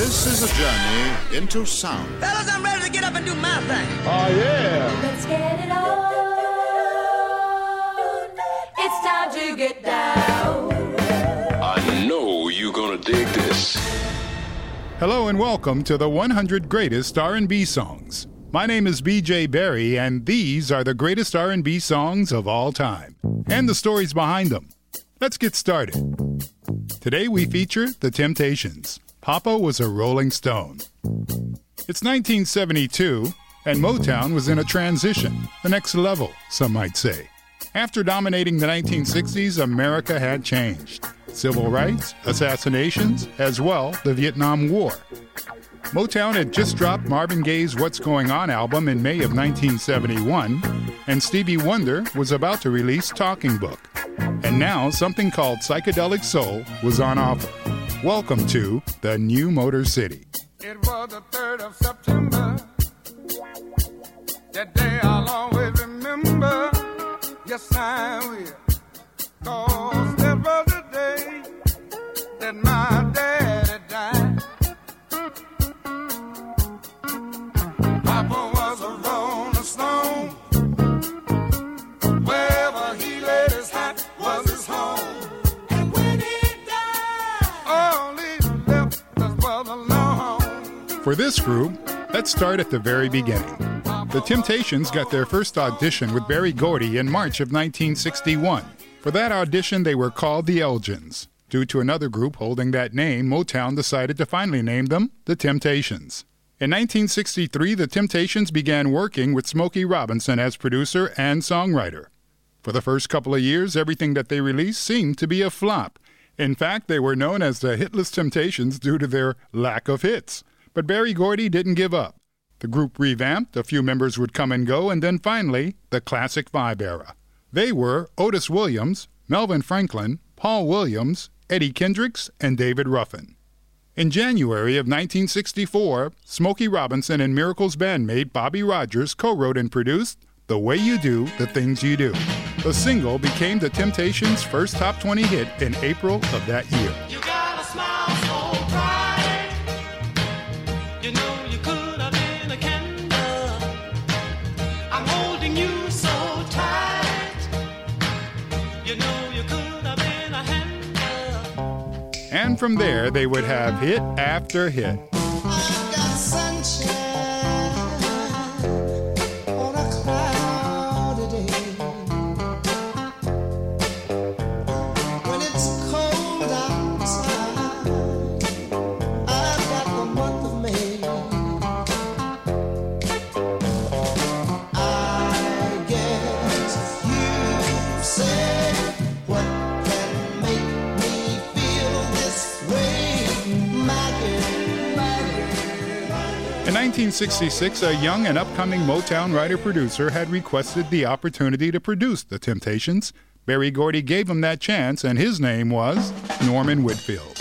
This is a journey into sound. Fellas, I'm ready to get up and do my thing. Oh, uh, yeah. Let's get it on. It's time to get down. I know you're gonna dig this. Hello and welcome to the 100 greatest R&B songs. My name is BJ Berry and these are the greatest R&B songs of all time and the stories behind them. Let's get started. Today we feature The Temptations. Papa was a rolling stone. It's 1972 and Motown was in a transition, the next level, some might say. After dominating the 1960s, America had changed. Civil rights, assassinations, as well the Vietnam War. Motown had just dropped Marvin Gaye's What's Going On album in May of 1971, and Stevie Wonder was about to release Talking Book. And now something called Psychedelic Soul was on offer. Welcome to the New Motor City. It was the 3rd of September. That day I'll always remember. Yes, I will. Cause was the day that my this group, let's start at the very beginning. The Temptations got their first audition with Berry Gordy in March of 1961. For that audition, they were called the Elgins. Due to another group holding that name, Motown decided to finally name them the Temptations. In 1963, the Temptations began working with Smokey Robinson as producer and songwriter. For the first couple of years, everything that they released seemed to be a flop. In fact, they were known as the Hitless Temptations due to their lack of hits. But Berry Gordy didn't give up. The group revamped, a few members would come and go, and then finally, the classic five era. They were Otis Williams, Melvin Franklin, Paul Williams, Eddie Kendricks, and David Ruffin. In January of 1964, Smokey Robinson and Miracles bandmate Bobby Rogers co wrote and produced The Way You Do the Things You Do. The single became the Temptations' first top 20 hit in April of that year. From there, they would have hit after hit. 1966, a young and upcoming Motown writer producer had requested the opportunity to produce The Temptations. Berry Gordy gave him that chance, and his name was Norman Whitfield.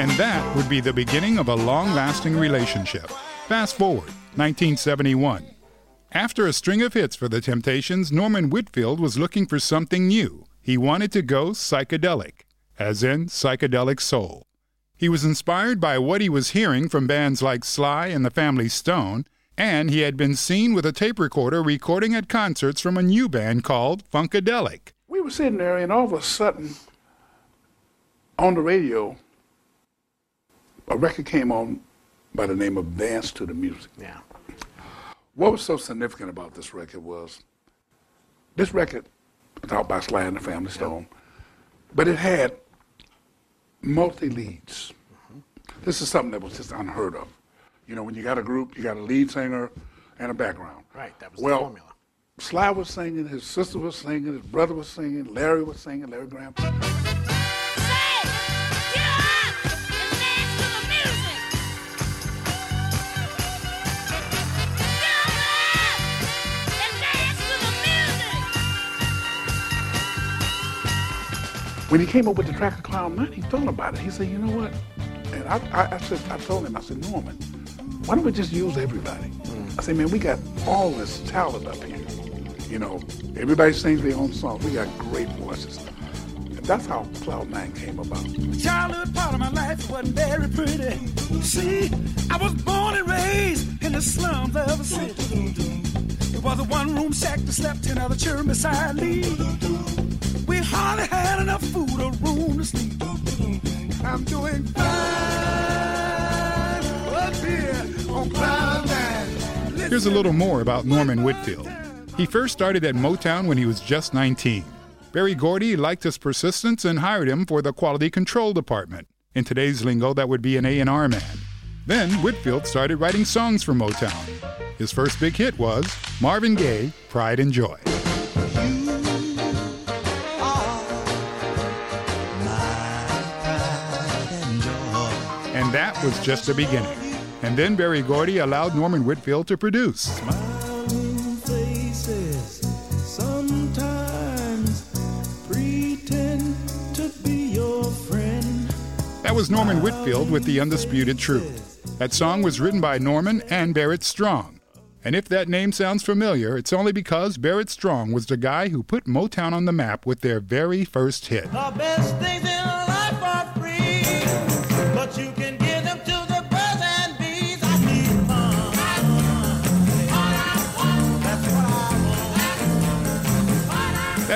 And that would be the beginning of a long lasting relationship. Fast forward, 1971. After a string of hits for the Temptations, Norman Whitfield was looking for something new. He wanted to go psychedelic, as in psychedelic soul. He was inspired by what he was hearing from bands like Sly and the Family Stone, and he had been seen with a tape recorder recording at concerts from a new band called Funkadelic. We were sitting there, and all of a sudden, on the radio, a record came on by the name of Dance to the Music. Yeah. What was so significant about this record was this record was out by Sly and the Family Stone, but it had multi leads. Mm-hmm. This is something that was just unheard of. You know, when you got a group, you got a lead singer and a background. Right, that was well, the formula. Sly was singing, his sister was singing, his brother was singing, Larry was singing, Larry Graham. When he came up with the track of Cloud Nine, he thought about it. He said, you know what? And I, I, I said, I told him, I said, Norman, why don't we just use everybody? Mm. I said, man, we got all this talent up here. You know, everybody sings their own song. We got great voices. And that's how Cloud Nine came about. Childhood part of my life wasn't very pretty. See, I was born and raised in the slums of a city. It was a one-room shack that slept in other children beside me. Hardly had enough food or room to sleep. I'm doing fine up here on cloud nine. Here's a little more about Norman Whitfield. He first started at Motown when he was just 19. Berry Gordy liked his persistence and hired him for the quality control department. In today's lingo, that would be an A&R man. Then Whitfield started writing songs for Motown. His first big hit was Marvin Gaye, Pride and Joy. And that was just the beginning. And then Berry Gordy allowed Norman Whitfield to produce. faces sometimes pretend to be your friend. That was Norman Whitfield with The Undisputed Truth. That song was written by Norman and Barrett Strong. And if that name sounds familiar, it's only because Barrett Strong was the guy who put Motown on the map with their very first hit. The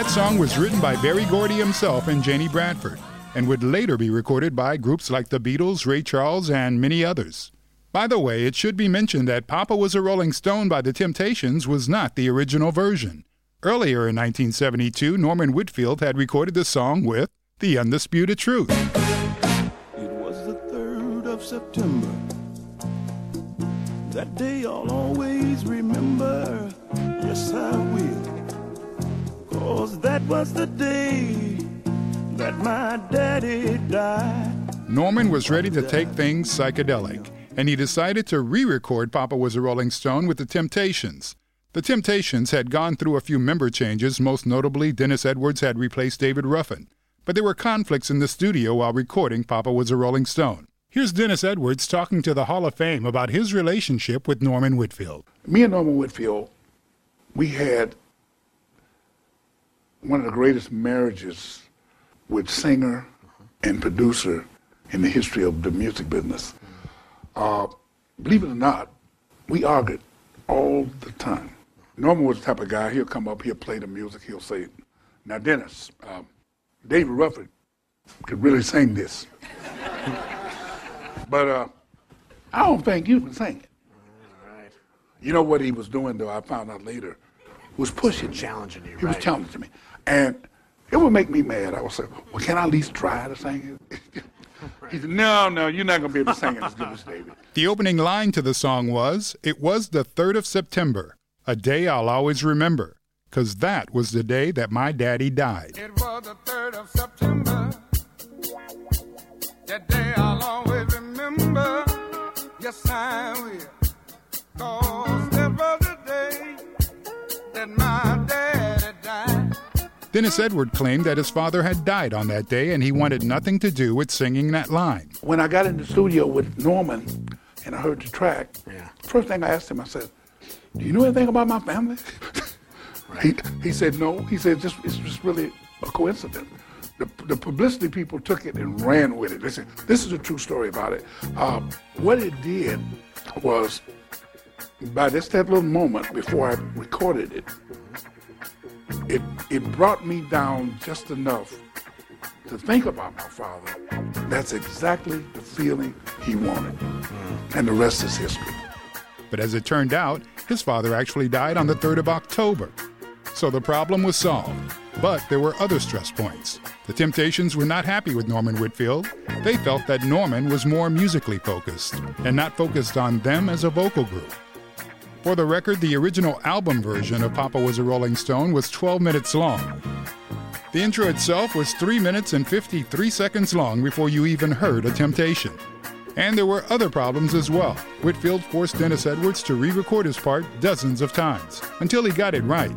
That song was written by Berry Gordy himself and Janie Bradford, and would later be recorded by groups like the Beatles, Ray Charles, and many others. By the way, it should be mentioned that Papa Was a Rolling Stone by The Temptations was not the original version. Earlier in 1972, Norman Whitfield had recorded the song with The Undisputed Truth. It was the 3rd of September. That day I'll always remember. Yes, I. Cause that was the day that my daddy died. Norman was ready to take things psychedelic, and he decided to re record Papa Was a Rolling Stone with The Temptations. The Temptations had gone through a few member changes, most notably, Dennis Edwards had replaced David Ruffin. But there were conflicts in the studio while recording Papa Was a Rolling Stone. Here's Dennis Edwards talking to the Hall of Fame about his relationship with Norman Whitfield. Me and Norman Whitfield, we had one of the greatest marriages with singer and producer in the history of the music business. Uh, believe it or not, we argued all the time. Norman was the type of guy, he'll come up, he'll play the music, he'll say, Now, Dennis, uh, David Ruffin could really sing this. but uh, I don't think you can sing it. You know what he was doing, though, I found out later, was pushing. Challenging you, He was challenging me. And it would make me mad. I would say, well, can I at least try to sing it? he said, no, no, you're not going to be able to sing it as good as David. The opening line to the song was, It was the 3rd of September, a day I'll always remember, 'cause that was the day that my daddy died. It was the 3rd of September. That day I'll always remember. Yes, I will. Cause that was the day that my daddy died. Dennis Edward claimed that his father had died on that day and he wanted nothing to do with singing that line. When I got in the studio with Norman and I heard the track, Yeah. first thing I asked him, I said, do you know anything about my family? he, he said, no. He said, just, it's just really a coincidence. The, the publicity people took it and ran with it. They said, this is a true story about it. Um, what it did was, by this that little moment before I recorded it, it, it brought me down just enough to think about my father, that's exactly the feeling he wanted. Hmm. And the rest is history. But as it turned out, his father actually died on the 3rd of October. So the problem was solved. But there were other stress points. The Temptations were not happy with Norman Whitfield. They felt that Norman was more musically focused and not focused on them as a vocal group. For the record, the original album version of Papa Was a Rolling Stone was 12 minutes long. The intro itself was 3 minutes and 53 seconds long before you even heard a Temptation. And there were other problems as well. Whitfield forced Dennis Edwards to re record his part dozens of times until he got it right.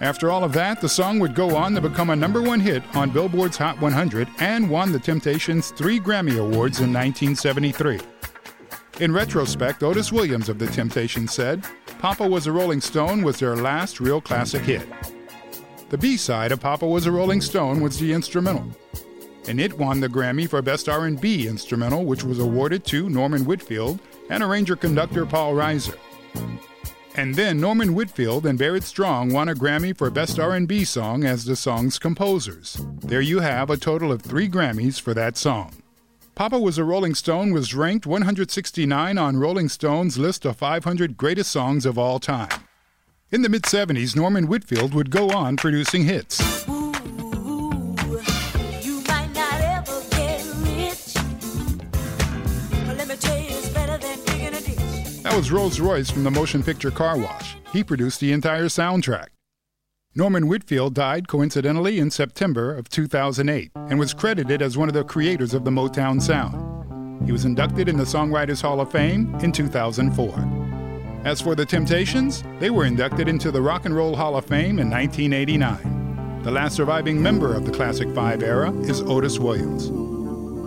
After all of that, the song would go on to become a number one hit on Billboard's Hot 100 and won the Temptations three Grammy Awards in 1973. In retrospect, Otis Williams of the Temptations said, Papa Was a Rolling Stone was their last real classic hit. The B side of Papa Was a Rolling Stone was the instrumental, and it won the Grammy for Best R&B Instrumental, which was awarded to Norman Whitfield and arranger-conductor Paul Riser. And then Norman Whitfield and Barrett Strong won a Grammy for Best R&B Song as the song's composers. There you have a total of three Grammys for that song. Papa Was a Rolling Stone was ranked 169 on Rolling Stone's list of 500 greatest songs of all time. In the mid 70s, Norman Whitfield would go on producing hits. You might not ever get rich. But let me tell you, it's better than digging a ditch. That was Rose Royce from the motion picture Car Wash. He produced the entire soundtrack. Norman Whitfield died coincidentally in September of 2008 and was credited as one of the creators of the Motown sound. He was inducted in the Songwriters Hall of Fame in 2004. As for the Temptations, they were inducted into the Rock and Roll Hall of Fame in 1989. The last surviving member of the Classic Five era is Otis Williams.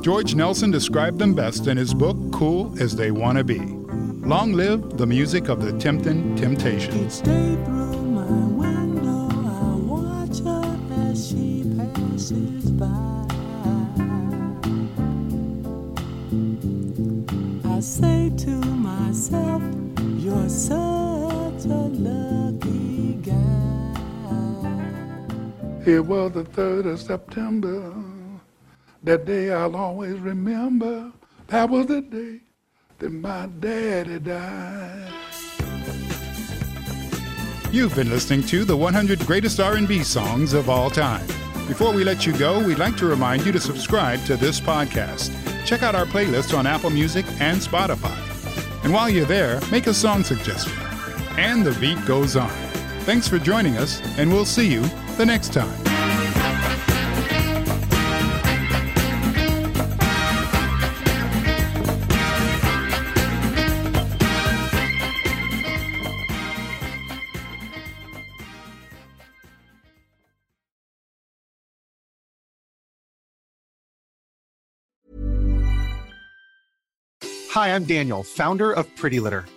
George Nelson described them best in his book Cool as They Wanna Be. Long live the music of the Temptin' Temptations. It was the 3rd of September. That day I'll always remember. That was the day that my daddy died. You've been listening to the 100 greatest R&B songs of all time. Before we let you go, we'd like to remind you to subscribe to this podcast. Check out our playlist on Apple Music and Spotify. And while you're there, make a song suggestion. And the beat goes on. Thanks for joining us, and we'll see you the next time. Hi, I'm Daniel, founder of Pretty Litter.